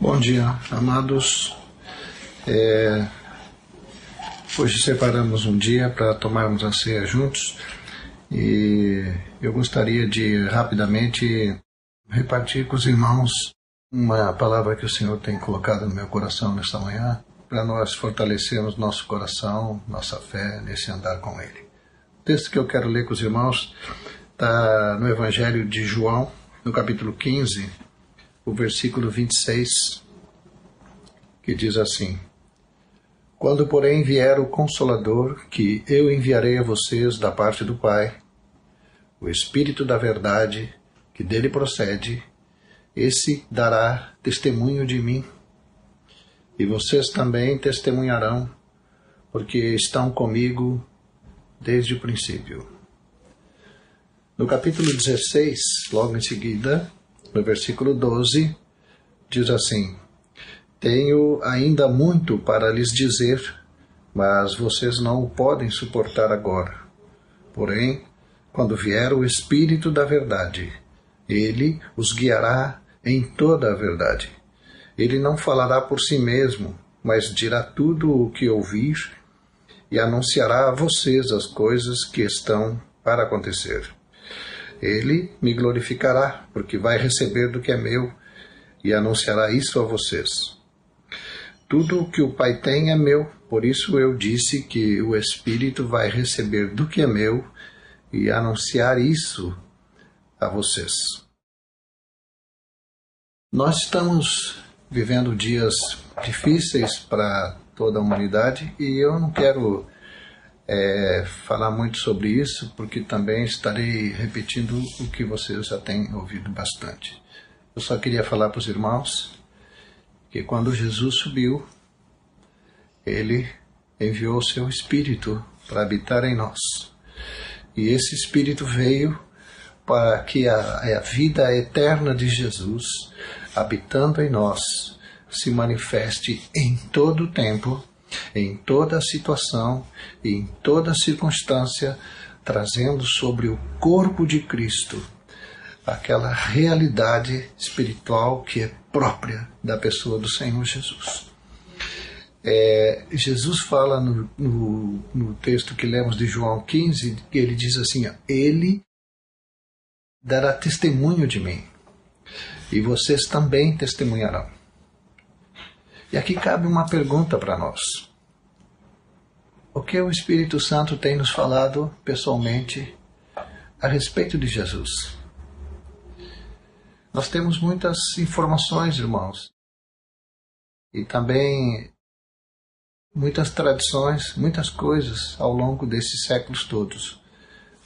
Bom dia, amados. É, hoje separamos um dia para tomarmos a ceia juntos e eu gostaria de rapidamente repartir com os irmãos uma palavra que o Senhor tem colocado no meu coração nesta manhã para nós fortalecermos nosso coração, nossa fé nesse andar com Ele. O texto que eu quero ler com os irmãos está no Evangelho de João, no capítulo 15, o versículo 26, que diz assim: Quando, porém, vier o Consolador, que eu enviarei a vocês da parte do Pai, o Espírito da Verdade, que dele procede, esse dará testemunho de mim. E vocês também testemunharão, porque estão comigo desde o princípio. No capítulo 16, logo em seguida, no versículo 12, diz assim: Tenho ainda muito para lhes dizer, mas vocês não o podem suportar agora. Porém, quando vier o Espírito da Verdade, ele os guiará em toda a verdade. Ele não falará por si mesmo, mas dirá tudo o que ouvir e anunciará a vocês as coisas que estão para acontecer. Ele me glorificará, porque vai receber do que é meu e anunciará isso a vocês. Tudo o que o Pai tem é meu, por isso eu disse que o Espírito vai receber do que é meu e anunciar isso a vocês. Nós estamos vivendo dias difíceis para toda a humanidade e eu não quero é, falar muito sobre isso, porque também estarei repetindo o que vocês já têm ouvido bastante. Eu só queria falar para os irmãos que quando Jesus subiu, ele enviou o seu Espírito para habitar em nós. E esse Espírito veio para que a, a vida eterna de Jesus, habitando em nós, se manifeste em todo o tempo em toda situação e em toda circunstância, trazendo sobre o corpo de Cristo aquela realidade espiritual que é própria da pessoa do Senhor Jesus. É, Jesus fala no, no, no, texto que lemos de João 15, que ele diz assim: ó, Ele dará testemunho de mim, e vocês também testemunharão. E aqui cabe uma pergunta para nós. O que o Espírito Santo tem nos falado pessoalmente a respeito de Jesus? Nós temos muitas informações, irmãos, e também muitas tradições, muitas coisas ao longo desses séculos todos.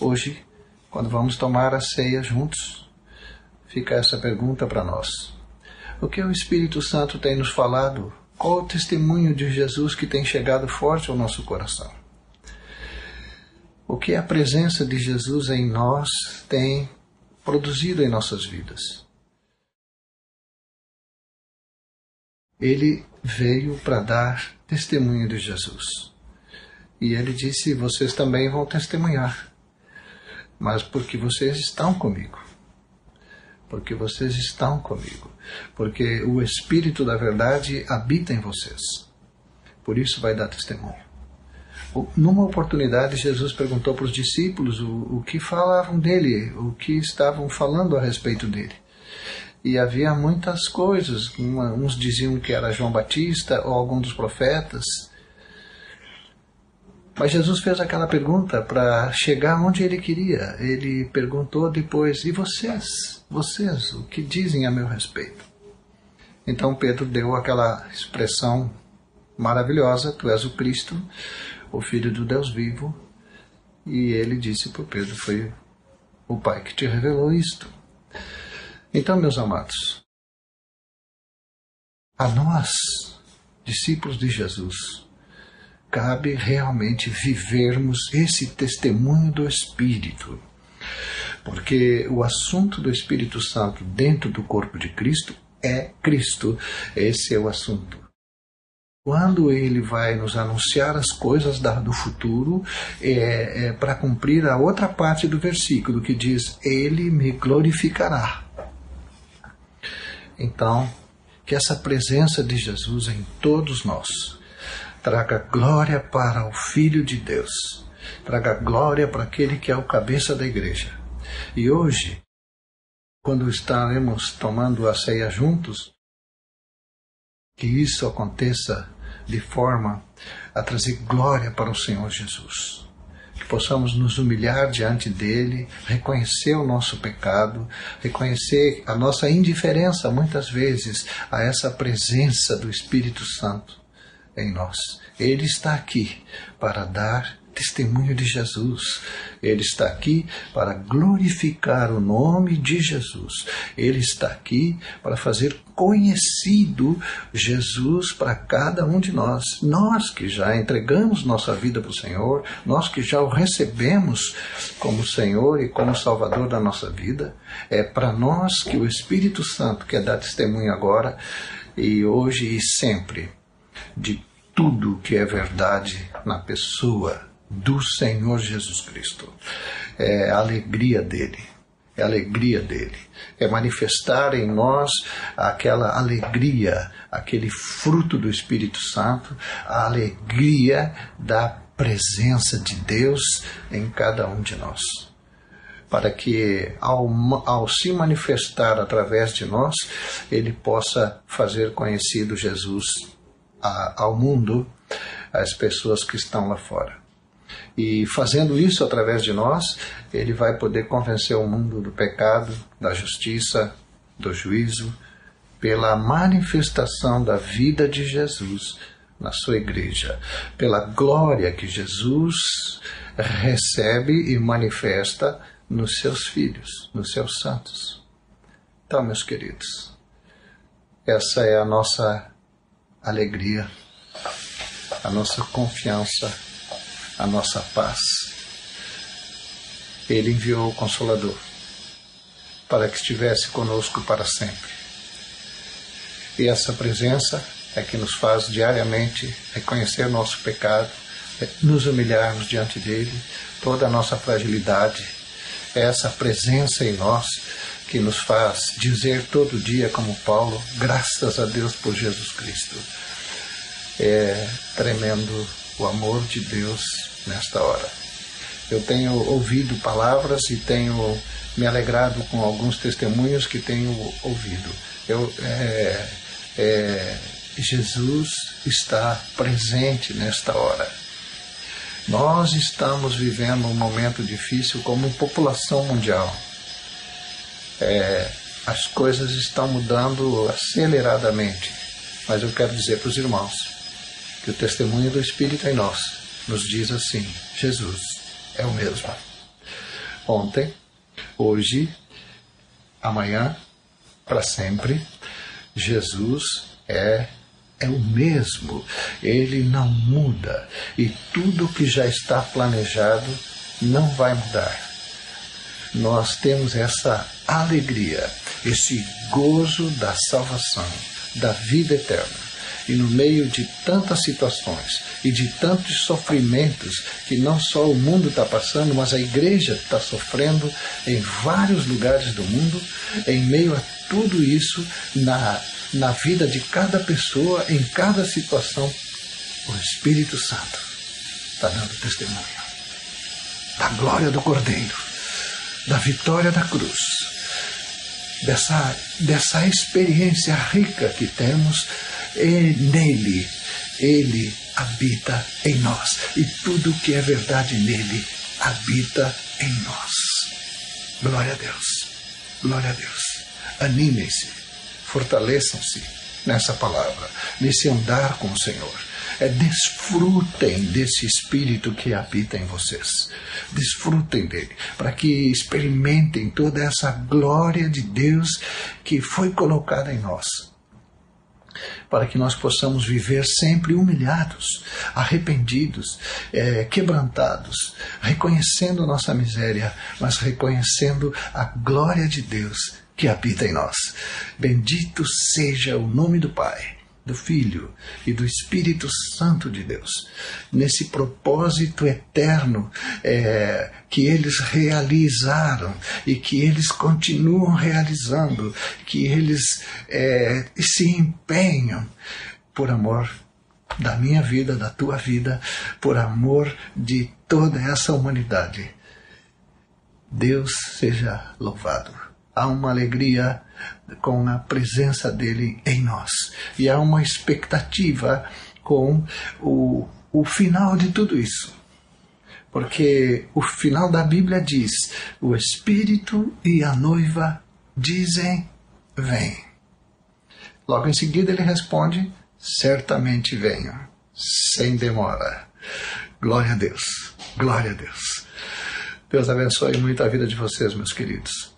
Hoje, quando vamos tomar a ceia juntos, fica essa pergunta para nós. O que o Espírito Santo tem nos falado? Qual o testemunho de Jesus que tem chegado forte ao nosso coração? O que a presença de Jesus em nós tem produzido em nossas vidas? Ele veio para dar testemunho de Jesus. E ele disse: Vocês também vão testemunhar, mas porque vocês estão comigo porque vocês estão comigo, porque o Espírito da Verdade habita em vocês. Por isso vai dar testemunho. Numa oportunidade, Jesus perguntou para os discípulos o, o que falavam dele, o que estavam falando a respeito dele. E havia muitas coisas. uns diziam que era João Batista ou algum dos profetas, mas Jesus fez aquela pergunta para chegar onde ele queria. Ele perguntou depois: E vocês? Vocês, o que dizem a meu respeito? Então Pedro deu aquela expressão maravilhosa: Tu és o Cristo, o Filho do Deus vivo. E ele disse para Pedro: Foi o Pai que te revelou isto. Então, meus amados, a nós, discípulos de Jesus, cabe realmente vivermos esse testemunho do Espírito. Porque o assunto do Espírito Santo dentro do corpo de Cristo é Cristo. Esse é o assunto. Quando ele vai nos anunciar as coisas do futuro, é, é para cumprir a outra parte do versículo que diz: Ele me glorificará. Então, que essa presença de Jesus em todos nós traga glória para o Filho de Deus, traga glória para aquele que é o cabeça da igreja. E hoje, quando estaremos tomando a ceia juntos, que isso aconteça de forma a trazer glória para o Senhor Jesus. Que possamos nos humilhar diante dele, reconhecer o nosso pecado, reconhecer a nossa indiferença muitas vezes a essa presença do Espírito Santo em nós. Ele está aqui para dar testemunho de Jesus. Ele está aqui para glorificar o nome de Jesus. Ele está aqui para fazer conhecido Jesus para cada um de nós. Nós que já entregamos nossa vida para o Senhor, nós que já o recebemos como Senhor e como Salvador da nossa vida, é para nós que o Espírito Santo quer dar testemunho agora e hoje e sempre de tudo que é verdade na pessoa do Senhor Jesus Cristo. É a alegria dele. É a alegria dele. É manifestar em nós aquela alegria, aquele fruto do Espírito Santo, a alegria da presença de Deus em cada um de nós. Para que, ao, ao se manifestar através de nós, ele possa fazer conhecido Jesus a, ao mundo, às pessoas que estão lá fora. E fazendo isso através de nós, ele vai poder convencer o mundo do pecado, da justiça, do juízo, pela manifestação da vida de Jesus na sua igreja, pela glória que Jesus recebe e manifesta nos seus filhos, nos seus santos. Então, meus queridos, essa é a nossa alegria, a nossa confiança a nossa paz. Ele enviou o Consolador para que estivesse conosco para sempre. E essa presença é que nos faz diariamente reconhecer nosso pecado, nos humilharmos diante dele, toda a nossa fragilidade. É essa presença em nós que nos faz dizer todo dia, como Paulo, graças a Deus por Jesus Cristo. É tremendo o amor de Deus nesta hora. Eu tenho ouvido palavras e tenho me alegrado com alguns testemunhos que tenho ouvido. Eu, é, é, Jesus está presente nesta hora. Nós estamos vivendo um momento difícil como população mundial. É, as coisas estão mudando aceleradamente, mas eu quero dizer para os irmãos que o testemunho do Espírito em nós nos diz assim: Jesus é o mesmo. Ontem, hoje, amanhã, para sempre, Jesus é é o mesmo. Ele não muda e tudo que já está planejado não vai mudar. Nós temos essa alegria, esse gozo da salvação, da vida eterna. E no meio de tantas situações e de tantos sofrimentos que não só o mundo está passando, mas a igreja está sofrendo em vários lugares do mundo, em meio a tudo isso, na, na vida de cada pessoa, em cada situação, o Espírito Santo está dando testemunho da glória do Cordeiro, da vitória da cruz, dessa, dessa experiência rica que temos e nele, ele habita em nós. E tudo que é verdade nele habita em nós. Glória a Deus. Glória a Deus. Animem-se, fortaleçam-se nessa palavra, nesse andar com o Senhor. É, desfrutem desse Espírito que habita em vocês. Desfrutem dele, para que experimentem toda essa glória de Deus que foi colocada em nós para que nós possamos viver sempre humilhados, arrependidos, é, quebrantados, reconhecendo nossa miséria, mas reconhecendo a glória de Deus que habita em nós. Bendito seja o nome do Pai do Filho e do Espírito Santo de Deus, nesse propósito eterno é, que eles realizaram e que eles continuam realizando, que eles é, se empenham por amor da minha vida, da tua vida, por amor de toda essa humanidade. Deus seja louvado. Há uma alegria com a presença dele em nós. E há uma expectativa com o, o final de tudo isso. Porque o final da Bíblia diz: o Espírito e a noiva dizem: Vem. Logo em seguida ele responde: Certamente venho, sem demora. Glória a Deus, glória a Deus. Deus abençoe muito a vida de vocês, meus queridos.